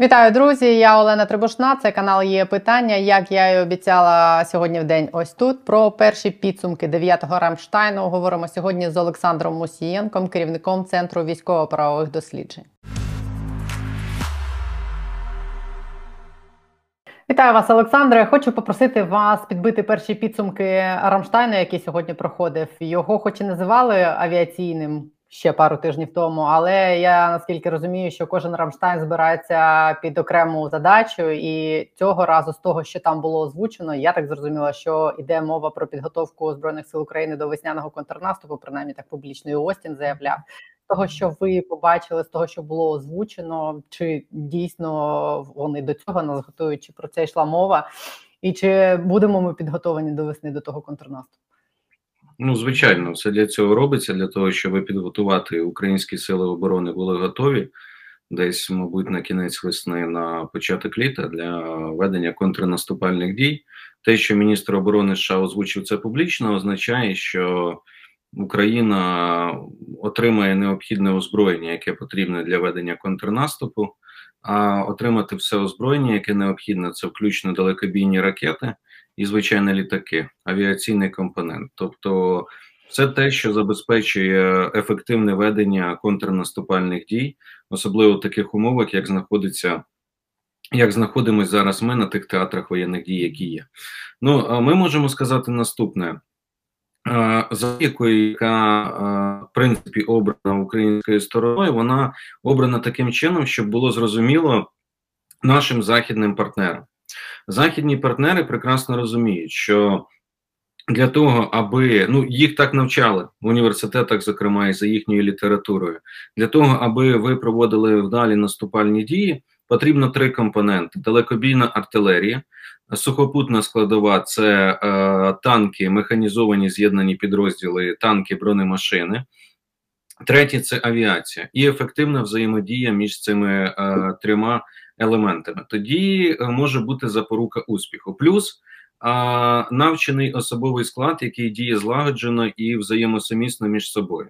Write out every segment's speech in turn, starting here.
Вітаю, друзі! Я Олена Трибушна. Це канал є питання. Як я і обіцяла сьогодні в день, ось тут про перші підсумки 9-го Рамштайну. Говоримо сьогодні з Олександром Мусієнком, керівником центру військово-правових досліджень. Вітаю вас, Олександре. Хочу попросити вас підбити перші підсумки Рамштайну, який сьогодні проходив. Його, хоч і називали авіаційним ще пару тижнів тому. Але я наскільки розумію, що кожен Рамштайн збирається під окрему задачу, і цього разу з того, що там було озвучено, я так зрозуміла, що йде мова про підготовку збройних сил України до весняного контрнаступу, принаймні так публічно і Остін заявляв. Того, що ви побачили, з того, що було озвучено, чи дійсно вони до цього нас готують, чи про це йшла мова, і чи будемо ми підготовані до весни до того контрнаступу? Ну, звичайно, все для цього робиться, для того, щоб підготувати українські сили оборони були готові десь, мабуть, на кінець весни, на початок літа для ведення контрнаступальних дій. Те, що міністр оборони США озвучив це публічно, означає, що Україна отримає необхідне озброєння, яке потрібне для ведення контрнаступу. А отримати все озброєння, яке необхідне, це включно далекобійні ракети і звичайно літаки, авіаційний компонент. Тобто, це те, що забезпечує ефективне ведення контрнаступальних дій, особливо в таких умовах, як знаходиться. Як знаходимося зараз ми на тих театрах воєнних дій, які є. Ну, ми можемо сказати наступне: за якою, яка в принципі обрана українською стороною, вона обрана таким чином, щоб було зрозуміло нашим західним партнерам. Західні партнери прекрасно розуміють, що для того, аби ну їх так навчали в університетах, зокрема і за їхньою літературою, для того, аби ви проводили вдалі наступальні дії, потрібно три компоненти: далекобійна артилерія, сухопутна складова це е, танки, механізовані з'єднані підрозділи, танки, бронемашини. Третє це авіація і ефективна взаємодія між цими е, трьома елементами. Тоді е, може бути запорука успіху. Плюс а, навчений особовий склад, який діє злагоджено і взаємосумісно між собою.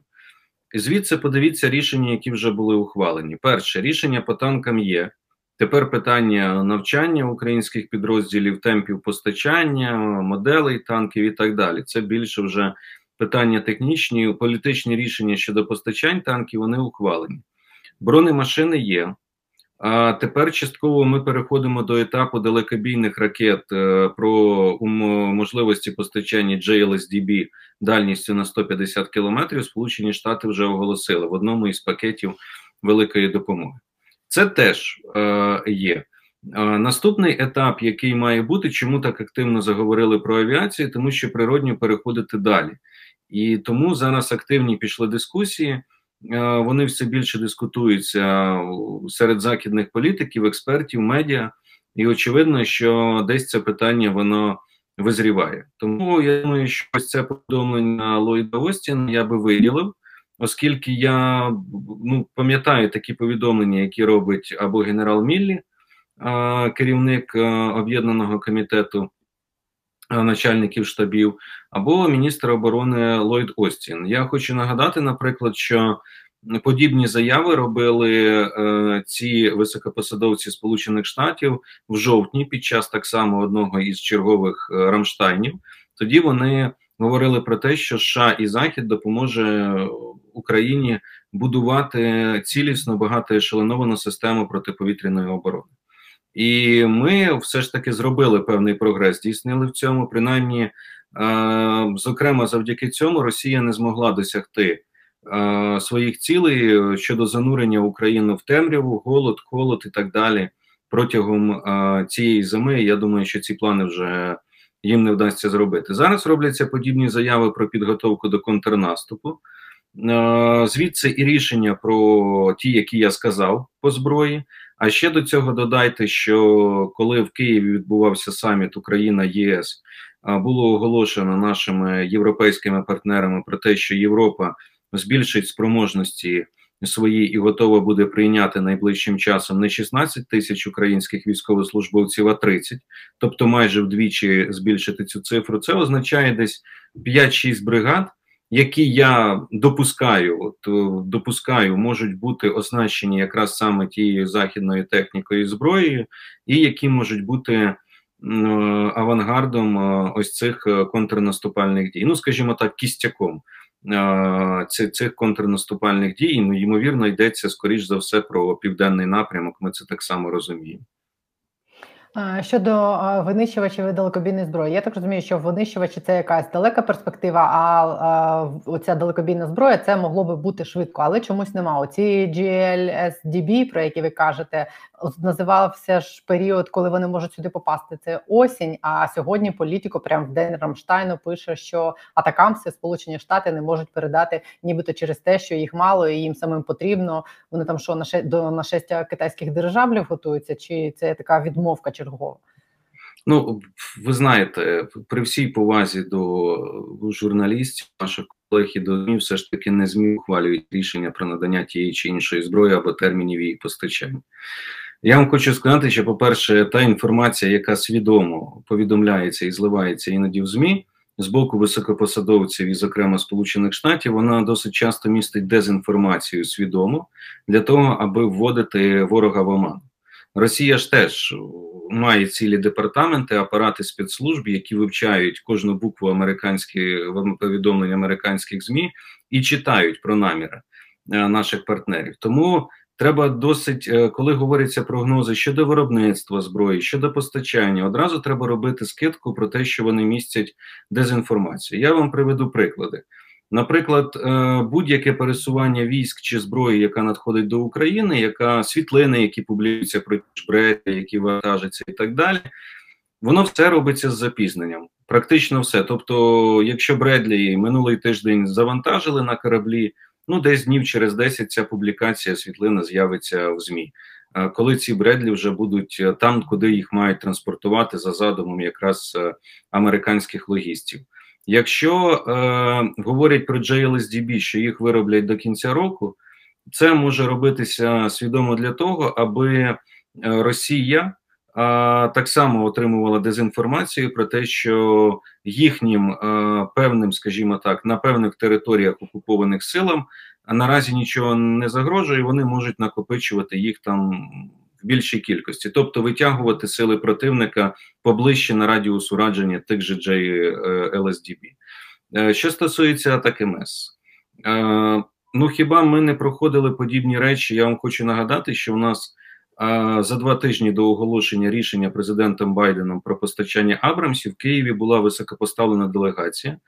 Звідси подивіться рішення, які вже були ухвалені. Перше рішення по танкам є. Тепер питання навчання українських підрозділів, темпів постачання, моделей танків і так далі. Це більше вже питання технічні, політичні рішення щодо постачань танків вони ухвалені. Бронемашини є. А тепер частково ми переходимо до етапу далекобійних ракет е, про можливості постачання JLSDB дальністю на 150 кілометрів. Сполучені Штати вже оголосили в одному із пакетів великої допомоги. Це теж е, є. Наступний етап, який має бути, чому так активно заговорили про авіацію, тому що природньо переходити далі. І тому зараз активні пішли дискусії. Е, вони все більше дискутуються серед західних політиків, експертів, медіа, і очевидно, що десь це питання воно визріває. Тому я думаю, що ось це повідомлення Ллойда Остіна я би виділив, оскільки я ну, пам'ятаю такі повідомлення, які робить або генерал Міллі, керівник об'єднаного комітету. Начальників штабів або міністр оборони Ллойд Остін. Я хочу нагадати, наприклад, що подібні заяви робили е, ці високопосадовці Сполучених Штатів в жовтні під час так само одного із чергових е, Рамштайнів. Тоді вони говорили про те, що США і Захід допоможе Україні будувати цілісно багатоешелоновану систему протиповітряної оборони. І ми все ж таки зробили певний прогрес, здійснили в цьому. Принаймні, е, зокрема, завдяки цьому Росія не змогла досягти е, своїх цілей щодо занурення України в темряву, голод, холод і так далі протягом е, цієї зими. Я думаю, що ці плани вже їм не вдасться зробити. Зараз робляться подібні заяви про підготовку до контрнаступу. Звідси і рішення про ті, які я сказав по зброї. А ще до цього додайте, що коли в Києві відбувався саміт Україна ЄС, було оголошено нашими європейськими партнерами про те, що Європа збільшить спроможності свої і готова буде прийняти найближчим часом не 16 тисяч українських військовослужбовців, а 30, тобто майже вдвічі збільшити цю цифру. Це означає десь 5-6 бригад які я допускаю, от, допускаю, можуть бути оснащені якраз саме тією західною технікою зброєю, і які можуть бути авангардом ось цих контрнаступальних дій. Ну, скажімо так, кістяком цих контрнаступальних дій, ну, ймовірно, йдеться скоріш за все про південний напрямок. Ми це так само розуміємо. Щодо винищувачів і далекобійної зброї, я так розумію, що винищувачі це якась далека перспектива, а оця далекобійна зброя це могло би бути швидко, але чомусь нема. Оці GLSDB, про які ви кажете, називався ж період, коли вони можуть сюди попасти. Це осінь. А сьогодні політико, прямо в день Рамштайну, пише, що атакамси Сполучені Штати не можуть передати, нібито через те, що їх мало і їм самим потрібно. Вони там що до нашестя китайських державлів готуються, чи це така відмовка? Чи чергова? Ну, ви знаєте, при всій повазі до журналістів, наших колег і до ЗМІ все ж таки не ЗМІ ухвалюють рішення про надання тієї чи іншої зброї або термінів її постачання. Я вам хочу сказати, що, по-перше, та інформація, яка свідомо повідомляється і зливається іноді в ЗМІ з боку високопосадовців і, зокрема, Сполучених Штатів, вона досить часто містить дезінформацію свідомо для того, аби вводити ворога в оману. Росія ж теж має цілі департаменти, апарати спецслужб, які вивчають кожну букву американських повідомлень американських змі і читають про наміри е, наших партнерів. Тому треба досить, е, коли говоряться прогнози щодо виробництва зброї, щодо постачання, одразу треба робити скидку про те, що вони містять дезінформацію. Я вам приведу приклади. Наприклад, е, будь-яке пересування військ чи зброї, яка надходить до України, яка світлини, які публікуються про Бредлі, які вантажаться і так далі, воно все робиться з запізненням. Практично все. Тобто, якщо Бредлі минулий тиждень завантажили на кораблі, ну десь днів через 10 ця публікація світлина з'явиться в ЗМІ. Е, коли ці Бредлі вже будуть е, там, куди їх мають транспортувати за задумом якраз американських логістів. Якщо е, говорять про JLSDB, що їх вироблять до кінця року, це може робитися свідомо для того, аби е, Росія е, так само отримувала дезінформацію про те, що їхнім е, певним, скажімо так, на певних територіях окупованих силам наразі нічого не загрожує, вони можуть накопичувати їх там більшій кількості, тобто витягувати сили противника поближче на радіус ураження тих же JLSDB. Е, що стосується атак МС, е, ну хіба ми не проходили подібні речі? Я вам хочу нагадати, що у нас е, за два тижні до оголошення рішення президентом Байденом про постачання Абрамсів в Києві була високопоставлена делегація.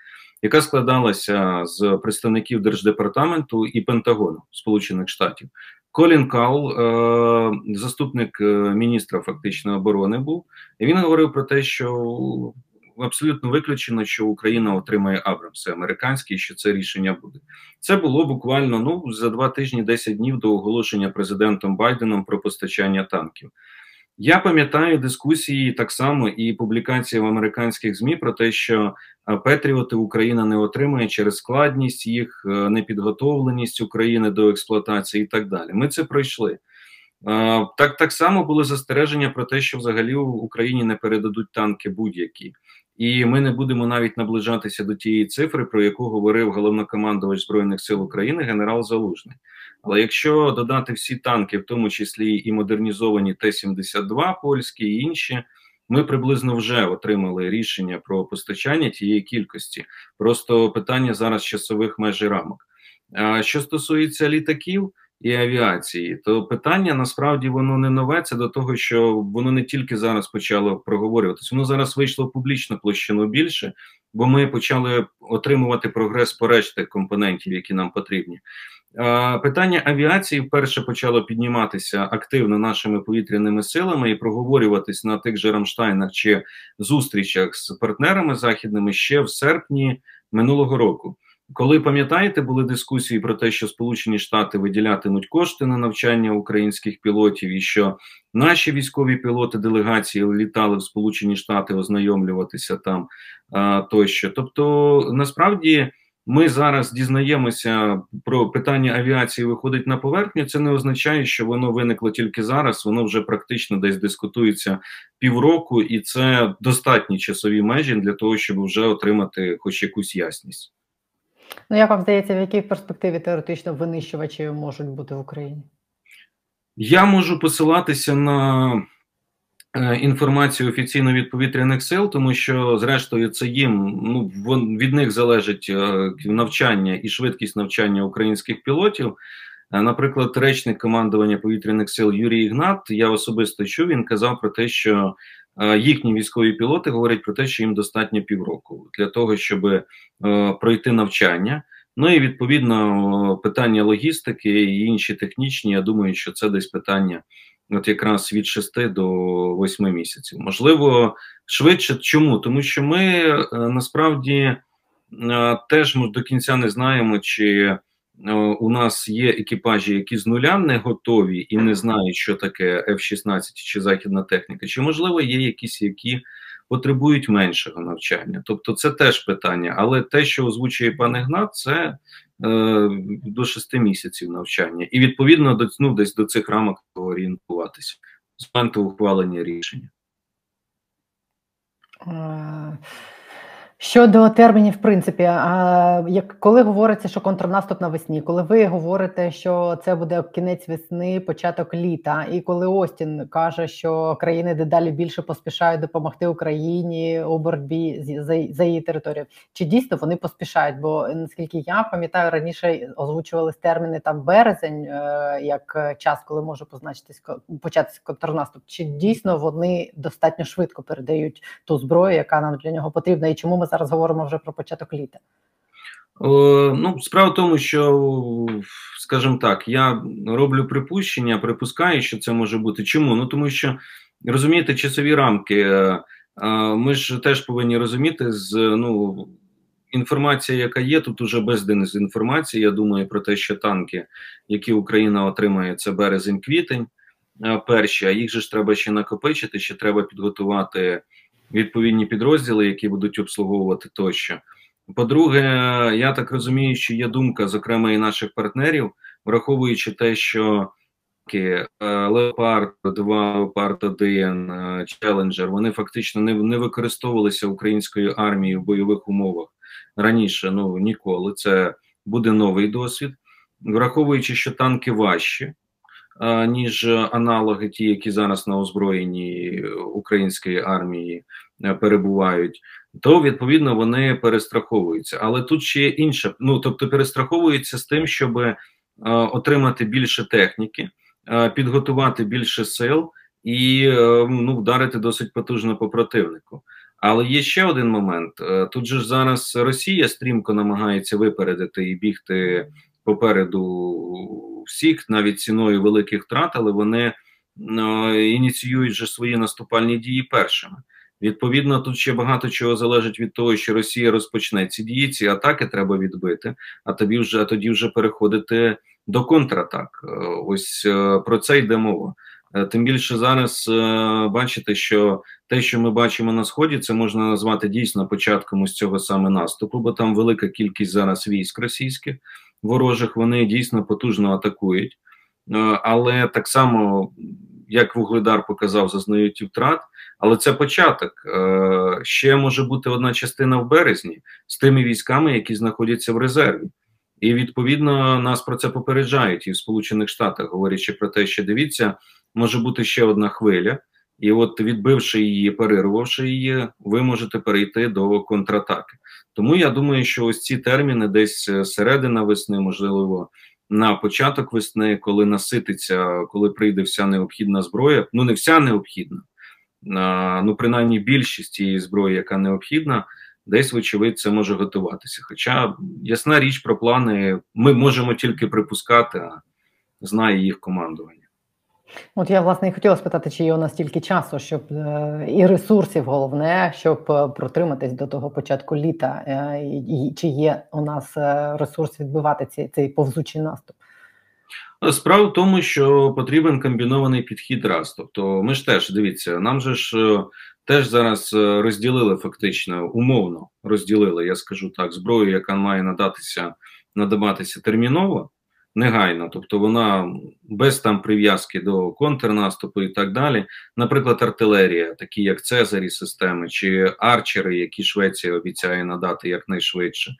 Яка складалася з представників держдепартаменту і Пентагону Сполучених Штатів, Колін Каул, е, заступник е, міністра фактично оборони, був і він говорив про те, що абсолютно виключено, що Україна отримає Абрамси американські, що це рішення буде. Це було буквально ну за два тижні, 10 днів до оголошення президентом Байденом про постачання танків. Я пам'ятаю дискусії так само і публікації в американських змі про те, що е, Петріоти Україна не отримує через складність їх е, непідготовленість України до експлуатації і так далі. Ми це пройшли. Е, так так само були застереження про те, що взагалі в Україні не передадуть танки будь-які, і ми не будемо навіть наближатися до тієї цифри, про яку говорив головнокомандувач збройних сил України генерал Залужний. Але якщо додати всі танки, в тому числі і модернізовані Т-72 польські і інші, ми приблизно вже отримали рішення про постачання тієї кількості. Просто питання зараз часових меж і рамок. Що стосується літаків і авіації, то питання насправді воно не нове. Це до того, що воно не тільки зараз почало проговорюватися, воно зараз вийшло в публічну площину більше, бо ми почали отримувати прогрес по решті компонентів, які нам потрібні. Питання авіації вперше почало підніматися активно нашими повітряними силами і проговорюватись на тих же Рамштайнах чи зустрічах з партнерами західними ще в серпні минулого року. Коли пам'ятаєте, були дискусії про те, що Сполучені Штати виділятимуть кошти на навчання українських пілотів, і що наші військові пілоти делегації літали в Сполучені Штати ознайомлюватися там тощо. Тобто, насправді. Ми зараз дізнаємося про питання авіації виходить на поверхню. Це не означає, що воно виникло тільки зараз. Воно вже практично десь дискутується півроку, і це достатні часові межі для того, щоб вже отримати хоч якусь ясність. Ну, як вам здається, в якій перспективі теоретично винищувачі можуть бути в Україні? Я можу посилатися на інформацію офіційно від повітряних сил, тому що, зрештою, це їм ну від них залежить е, навчання і швидкість навчання українських пілотів. Е, наприклад, речник командування повітряних сил Юрій Ігнат, я особисто чув, він казав про те, що їхні військові пілоти говорять про те, що їм достатньо півроку для того, щоб пройти навчання. Ну і відповідно питання логістики і інші технічні. Я думаю, що це десь питання, от якраз від 6 до 8 місяців. Можливо, швидше. Чому? Тому що ми е, насправді е, теж до кінця не знаємо, чи е, у нас є екіпажі, які з нуля не готові і не знають, що таке F-16 чи західна техніка, чи можливо є якісь, які потребують меншого навчання. Тобто, це теж питання. Але те, що озвучує пан Ігнат, це до шести місяців навчання, і відповідно до ну, десь до цих рамок орієнтуватися з моменту ухвалення рішення. Щодо термінів, в принципі, як коли говориться, що контрнаступ навесні, коли ви говорите, що це буде кінець весни, початок літа, і коли Остін каже, що країни дедалі більше поспішають допомогти Україні у боротьбі за, її територію, чи дійсно вони поспішають? Бо наскільки я пам'ятаю, раніше озвучувались терміни там березень, е, як час, коли може позначитись початися контрнаступ, чи дійсно вони достатньо швидко передають ту зброю, яка нам для нього потрібна, і чому ми зараз говоримо вже про початок літа? Ну, справа в тому, що, скажімо так, я роблю припущення, припускаю, що це може бути. Чому? Ну тому що розумієте, часові рамки. Е, е, ми ж теж повинні розуміти з ну. Інформація, яка є, тут уже без дезінформації. Я думаю про те, що танки, які Україна отримає, це березень-квітень, е, перші, а їх же ж треба ще накопичити, ще треба підготувати відповідні підрозділи, які будуть обслуговувати тощо. По-друге, я так розумію, що є думка, зокрема, і наших партнерів, враховуючи те, що Леопард 2, Леопард 1, Челенджер, вони фактично не не використовувалися українською армією в бойових умовах раніше. Ну ніколи. Це буде новий досвід, враховуючи, що танки важчі ніж аналоги, ті, які зараз на озброєнні української армії е, перебувають, то відповідно вони перестраховуються. Але тут ще є інше. Ну тобто, перестраховуються з тим, щоб е, отримати більше техніки, е, підготувати більше сил і ну, вдарити досить потужно по противнику. Але є ще один момент: тут же ж зараз Росія стрімко намагається випередити і бігти попереду всіх, навіть ціною великих втрат, але вони е, ініціюють вже свої наступальні дії першими. Відповідно, тут ще багато чого залежить від того, що Росія розпочне ці дії, ці атаки треба відбити, а тоді вже тоді вже переходити до контратак. Е, ось е, про це йде мова. Тим більше зараз бачите, що те, що ми бачимо на сході, це можна назвати дійсно початком ось цього саме наступу, бо там велика кількість зараз військ російських ворожих вони дійсно потужно атакують, е, але так само, як Вугледар показав, зазнають і втрат. Але це початок. Е, ще може бути одна частина в березні з тими військами, які знаходяться в резерві. І відповідно нас про це попереджають і в Сполучених Штатах, говорячи про те, що дивіться, може бути ще одна хвиля, і от відбивши її, перервавши її, ви можете перейти до контратаки. Тому я думаю, що ось ці терміни, десь е, середина весни, можливо, на початок весни, коли насититься, коли прийде вся необхідна зброя, ну не вся необхідна, а, ну принаймні більшість цієї зброї, яка необхідна, десь, вочевидь, це може готуватися. Хоча ясна річ про плани, ми можемо тільки припускати, а знає їх командування. От я власне і хотіла спитати, чи є у нас стільки часу, щоб е, і ресурсів головне, щоб е, протриматись до того початку літа, е, і чи є у нас ресурс відбивати цей, цей повзучий наступ? Справа в тому, що потрібен комбінований підхід раз. Тобто, ми ж теж дивіться, нам же ж теж зараз розділили фактично умовно розділили, я скажу так, зброю, яка має надатися надаватися терміново негайно, тобто вона без там прив'язки до контрнаступу і так далі. Наприклад, артилерія, такі як Цезарі системи чи арчери, які Швеція обіцяє надати якнайшвидше.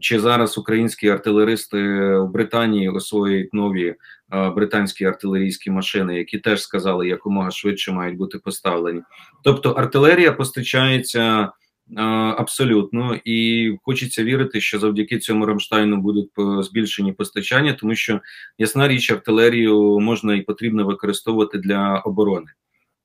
чи зараз українські артилеристи в Британії освоюють нові е, британські артилерійські машини, які теж сказали, якомога швидше мають бути поставлені. Тобто артилерія постачається абсолютно, і хочеться вірити, що завдяки цьому Рамштайну будуть збільшені постачання, тому що ясна річ, артилерію можна і потрібно використовувати для оборони.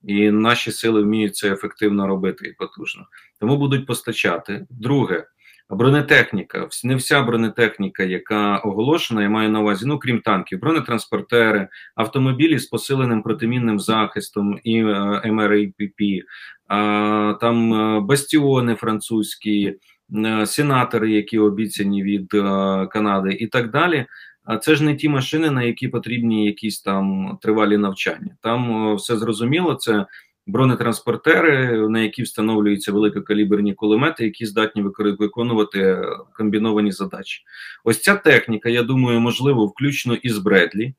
І наші сили вміють це ефективно робити і потужно. Тому будуть постачати. Друге, бронетехніка. Не вся бронетехніка, яка оголошена, я маю на увазі, ну крім танків, бронетранспортери, автомобілі з посиленим протимінним захистом і е, МРІПП, там е, бастіони французькі, е, сенатори, які обіцяні від Канади, і так далі. А це ж не ті машини, на які потрібні якісь там тривалі навчання. Там все зрозуміло. Це бронетранспортери, на які встановлюються великокаліберні кулемети, які здатні виконувати комбіновані задачі. Ось ця техніка, я думаю, можливо, включно із Бредлі,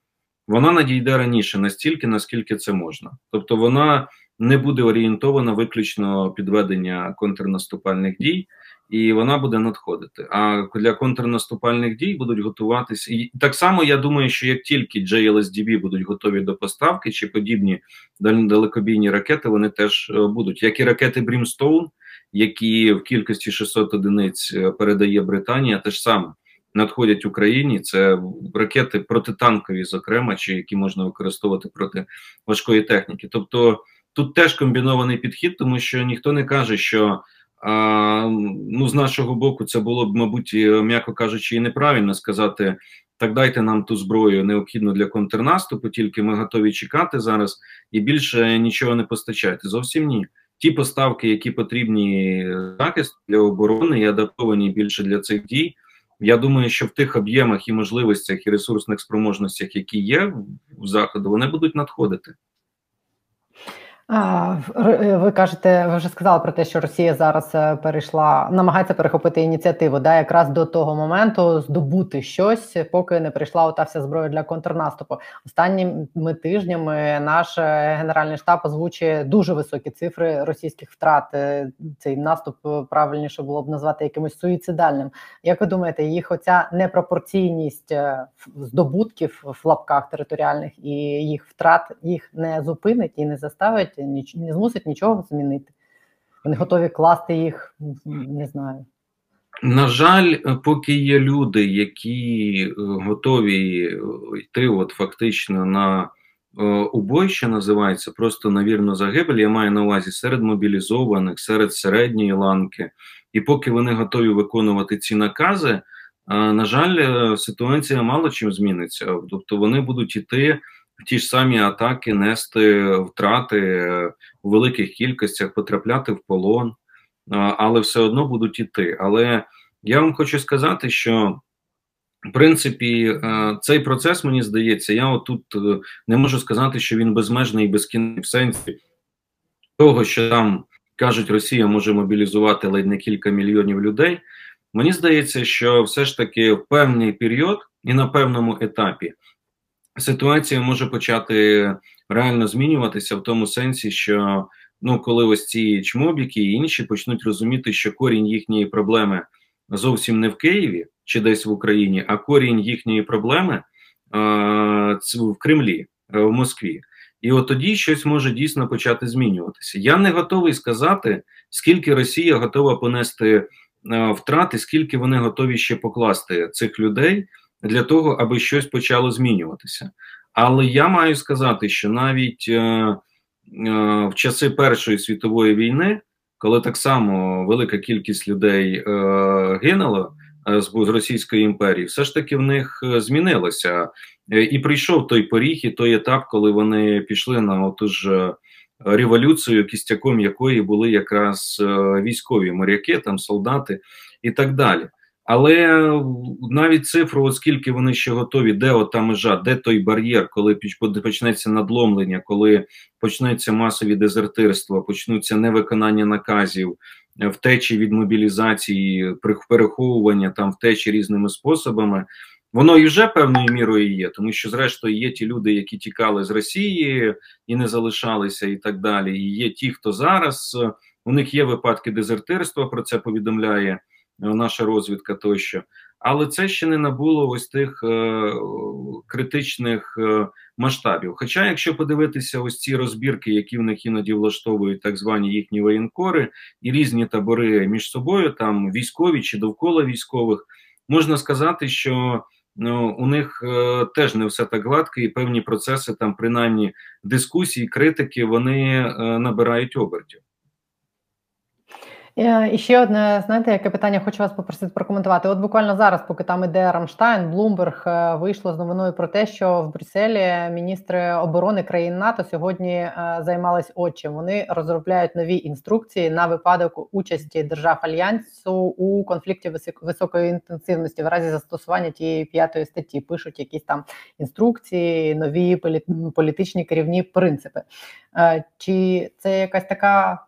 вона надійде раніше настільки, наскільки це можна. Тобто вона не буде орієнтована виключно підведення контрнаступальних дій і вона буде надходити. А для контрнаступальних дій будуть готуватися. І так само я думаю, що як тільки JLSDB будуть готові до поставки чи подібні далекобійні ракети, вони теж е, будуть, як і ракети Brimstone, які в кількості 600 одиниць е, передає Британія, теж саме. Надходять Україні це ракети протитанкові, зокрема, чи які можна використовувати проти важкої техніки. Тобто тут теж комбінований підхід, тому що ніхто не каже, що а, ну, з нашого боку, це було б, мабуть, м'яко кажучи, і неправильно сказати. Так дайте нам ту зброю необхідну для контрнаступу, тільки ми готові чекати зараз і більше нічого не постачати. Зовсім ні. Ті поставки, які потрібні захист для оборони і адаптовані більше для цих дій. Я думаю, що в тих об'ємах і можливостях і ресурсних спроможностях, які є в заходу, вони будуть надходити. Е, ви кажете, ви вже сказали про те, що Росія зараз е, перейшла, намагається перехопити ініціативу, да, якраз до того моменту здобути щось, поки не прийшла ота вся зброя для контрнаступу. Останніми тижнями наш е, генеральний штаб озвучує дуже високі цифри російських втрат. Цей наступ правильніше було б назвати якимось суїцидальним. Як ви думаєте, їх оця непропорційність здобутків в лапках територіальних і їх втрат їх не зупинить і не заставить? Ніч не змусить нічого змінити. Вони готові класти їх, не знаю. На жаль, поки є люди, які е, готові е, йти, от фактично на е, убой, що називається, просто на вірну загибель, я маю на увазі серед мобілізованих, серед середньої ланки, і поки вони готові виконувати ці накази, на жаль, ситуація мало чим зміниться. Тобто вони будуть йти ті ж самі атаки нести втрати у великих кількостях, потрапляти в полон, але все одно будуть іти. Але я вам хочу сказати, що в принципі цей процес мені здається, я отут е, не можу сказати, що він безмежний і безкінний в сенсі того, що там кажуть, Росія може мобілізувати ледь не кілька мільйонів людей. Мені здається, що все ж таки в певний період і на певному етапі ситуація може почати реально змінюватися в тому сенсі, що ну, коли ось ці чмобіки і інші почнуть розуміти, що корінь їхньої проблеми зовсім не в Києві чи десь в Україні, а корінь їхньої проблеми а, в Кремлі, е, в Москві. І от тоді щось може дійсно почати змінюватися. Я не готовий сказати, скільки Росія готова понести а, втрати, скільки вони готові ще покласти цих людей для того, аби щось почало змінюватися. Але я маю сказати, що навіть е, е, в часи Першої світової війни, коли так само велика кількість людей е, гинула е, з, Російської імперії, все ж таки в них е, змінилося. Е, і прийшов той поріг, і той етап, коли вони пішли на оту ж революцію, кістяком якої були якраз військові моряки, там солдати і так далі. Але навіть цифру, оскільки вони ще готові, де ота межа, де той бар'єр, коли почнеться надломлення, коли почнеться масові дезертирства, почнуться невиконання наказів, е, втечі від мобілізації, переховування там втечі різними способами. Воно і вже певною мірою є, тому що, зрештою, є ті люди, які тікали з Росії і не залишалися, і так далі. І є ті, хто зараз у них є випадки дезертирства, про це повідомляє. Наша розвідка тощо. Але це ще не набуло ось тих е, критичних е, масштабів. Хоча, якщо подивитися ось ці розбірки, які в них іноді влаштовують так звані їхні воєнкори і різні табори між собою, там військові чи довкола військових, можна сказати, що ну, у них е, теж не все так гладко, і певні процеси, там принаймні дискусії, критики, вони е, набирають обертів. Е, і ще одне, знаєте, яке питання хочу вас попросити прокоментувати. От буквально зараз, поки там іде Рамштайн, Блумберг е, вийшло з новиною про те, що в Брюсселі міністри оборони країн НАТО сьогодні е, займались очі. Вони розробляють нові інструкції на випадок участі держав альянсу у конфлікті високої інтенсивності в разі застосування тієї п'ятої статті. Пишуть якісь там інструкції, нові політичні керівні принципи. Чи це якась така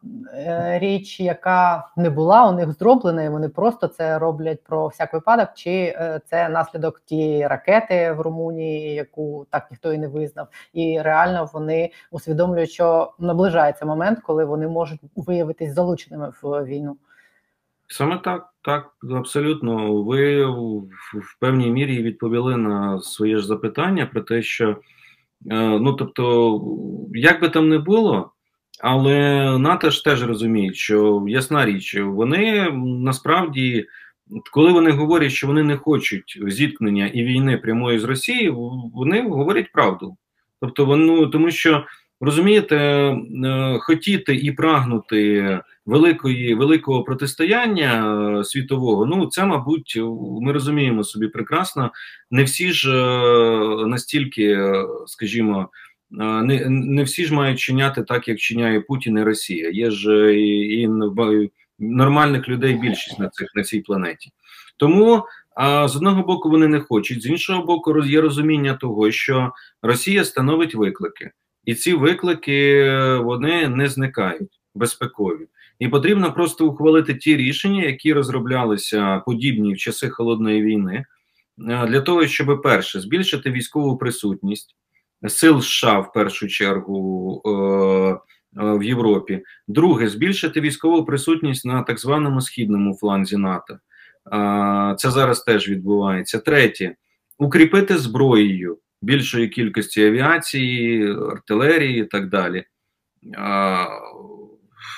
річ, яка не була у них зроблена, і вони просто це роблять про всяк випадок, чи е, це наслідок тієї ракети в Румунії, яку так ніхто і не визнав, і реально вони усвідомлюють, що наближається момент, коли вони можуть виявитись залученими в війну. Саме так, так, абсолютно. Ви в певній мірі відповіли на своє ж запитання про те, що е, ну тобто, як би там не було. Але НАТО ж теж розуміють, що ясна річ, вони насправді, коли вони говорять, що вони не хочуть зіткнення і війни прямої з Росією, вони говорять правду. Тобто, вони, тому що розумієте, е, хотіти і прагнути великої великого протистояння е, світового, ну це, мабуть, ми розуміємо собі прекрасно. Не всі ж е, настільки, скажімо не не всі ж мають чиняти так, як чиняє Путін і Росія. Є ж і, і нормальних людей більшість на цих на цій планеті. Тому а з одного боку вони не хочуть, з іншого боку, є розуміння того, що Росія становить виклики, і ці виклики вони не зникають безпекові. І потрібно просто ухвалити ті рішення, які розроблялися подібні в часи холодної війни, для того, щоб перше збільшити військову присутність сил США в першу чергу е, е, в Європі. Друге, збільшити військову присутність на так званому східному фланзі НАТО. Е, це зараз теж відбувається. Третє укріпити зброєю більшої кількості авіації, артилерії і так далі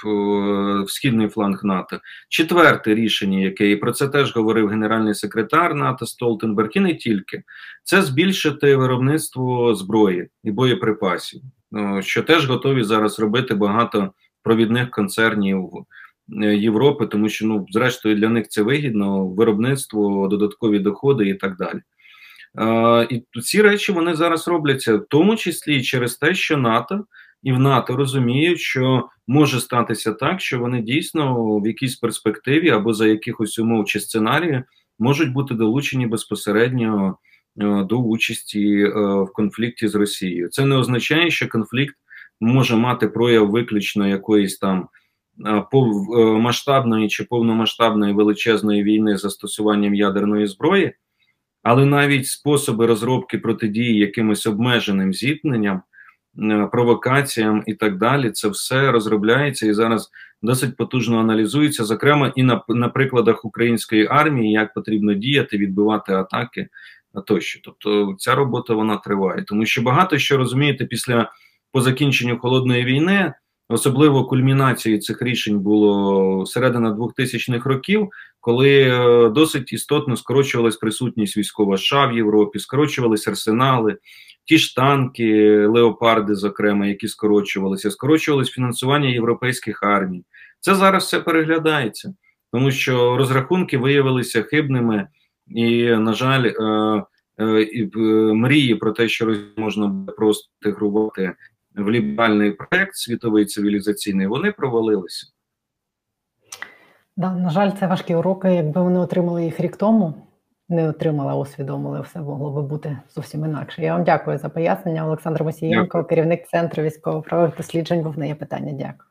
в східний фланг НАТО. Четверте рішення, яке і про це теж говорив генеральний секретар НАТО Столтенберг, і не тільки це збільшити виробництво зброї і боєприпасів, ну, що теж готові зараз робити багато провідних концернів е, Європи, тому що ну, зрештою для них це вигідно, виробництво, додаткові доходи і так далі. Uh, і ці речі вони зараз робляться, в тому числі через те, що НАТО і в НАТО розуміють, що може статися так, що вони дійсно в якійсь перспективі або за якихось умов чи сценарії можуть бути долучені безпосередньо е, до участі е, в конфлікті з Росією. Це не означає, що конфлікт може мати прояв виключно якоїсь там е, масштабної чи повномасштабної величезної війни з застосуванням ядерної зброї, але навіть способи розробки протидії якимось обмеженим зіткненням. Е, провокаціям і так далі. Це все розробляється і зараз досить потужно аналізується, зокрема і на, на прикладах української армії, як потрібно діяти, відбивати атаки тощо. Тобто ця робота вона триває, тому що багато що розумієте після по закінченню холодної війни. Особливо кульмінацією цих рішень було середина 2000-х років, коли е, досить істотно скорочувалась присутність військова США в Європі, скорочувались арсенали, ті ж танки, леопарди, зокрема, які скорочувалися, скорочувалось фінансування європейських армій. Це зараз все переглядається, тому що розрахунки виявилися хибними, і, на жаль, е, е, мрії про те, що можна просто інтегрувати в ліберальний проект світовий цивілізаційний, вони провалилися. Да, на жаль, це важкі уроки. Якби вони отримали їх рік тому, не отримала, усвідомили, все могло би бути зовсім інакше. Я вам дякую за пояснення. Олександр Мосієнко, керівник центру військово-правових досліджень. Був неї є питання. Дякую.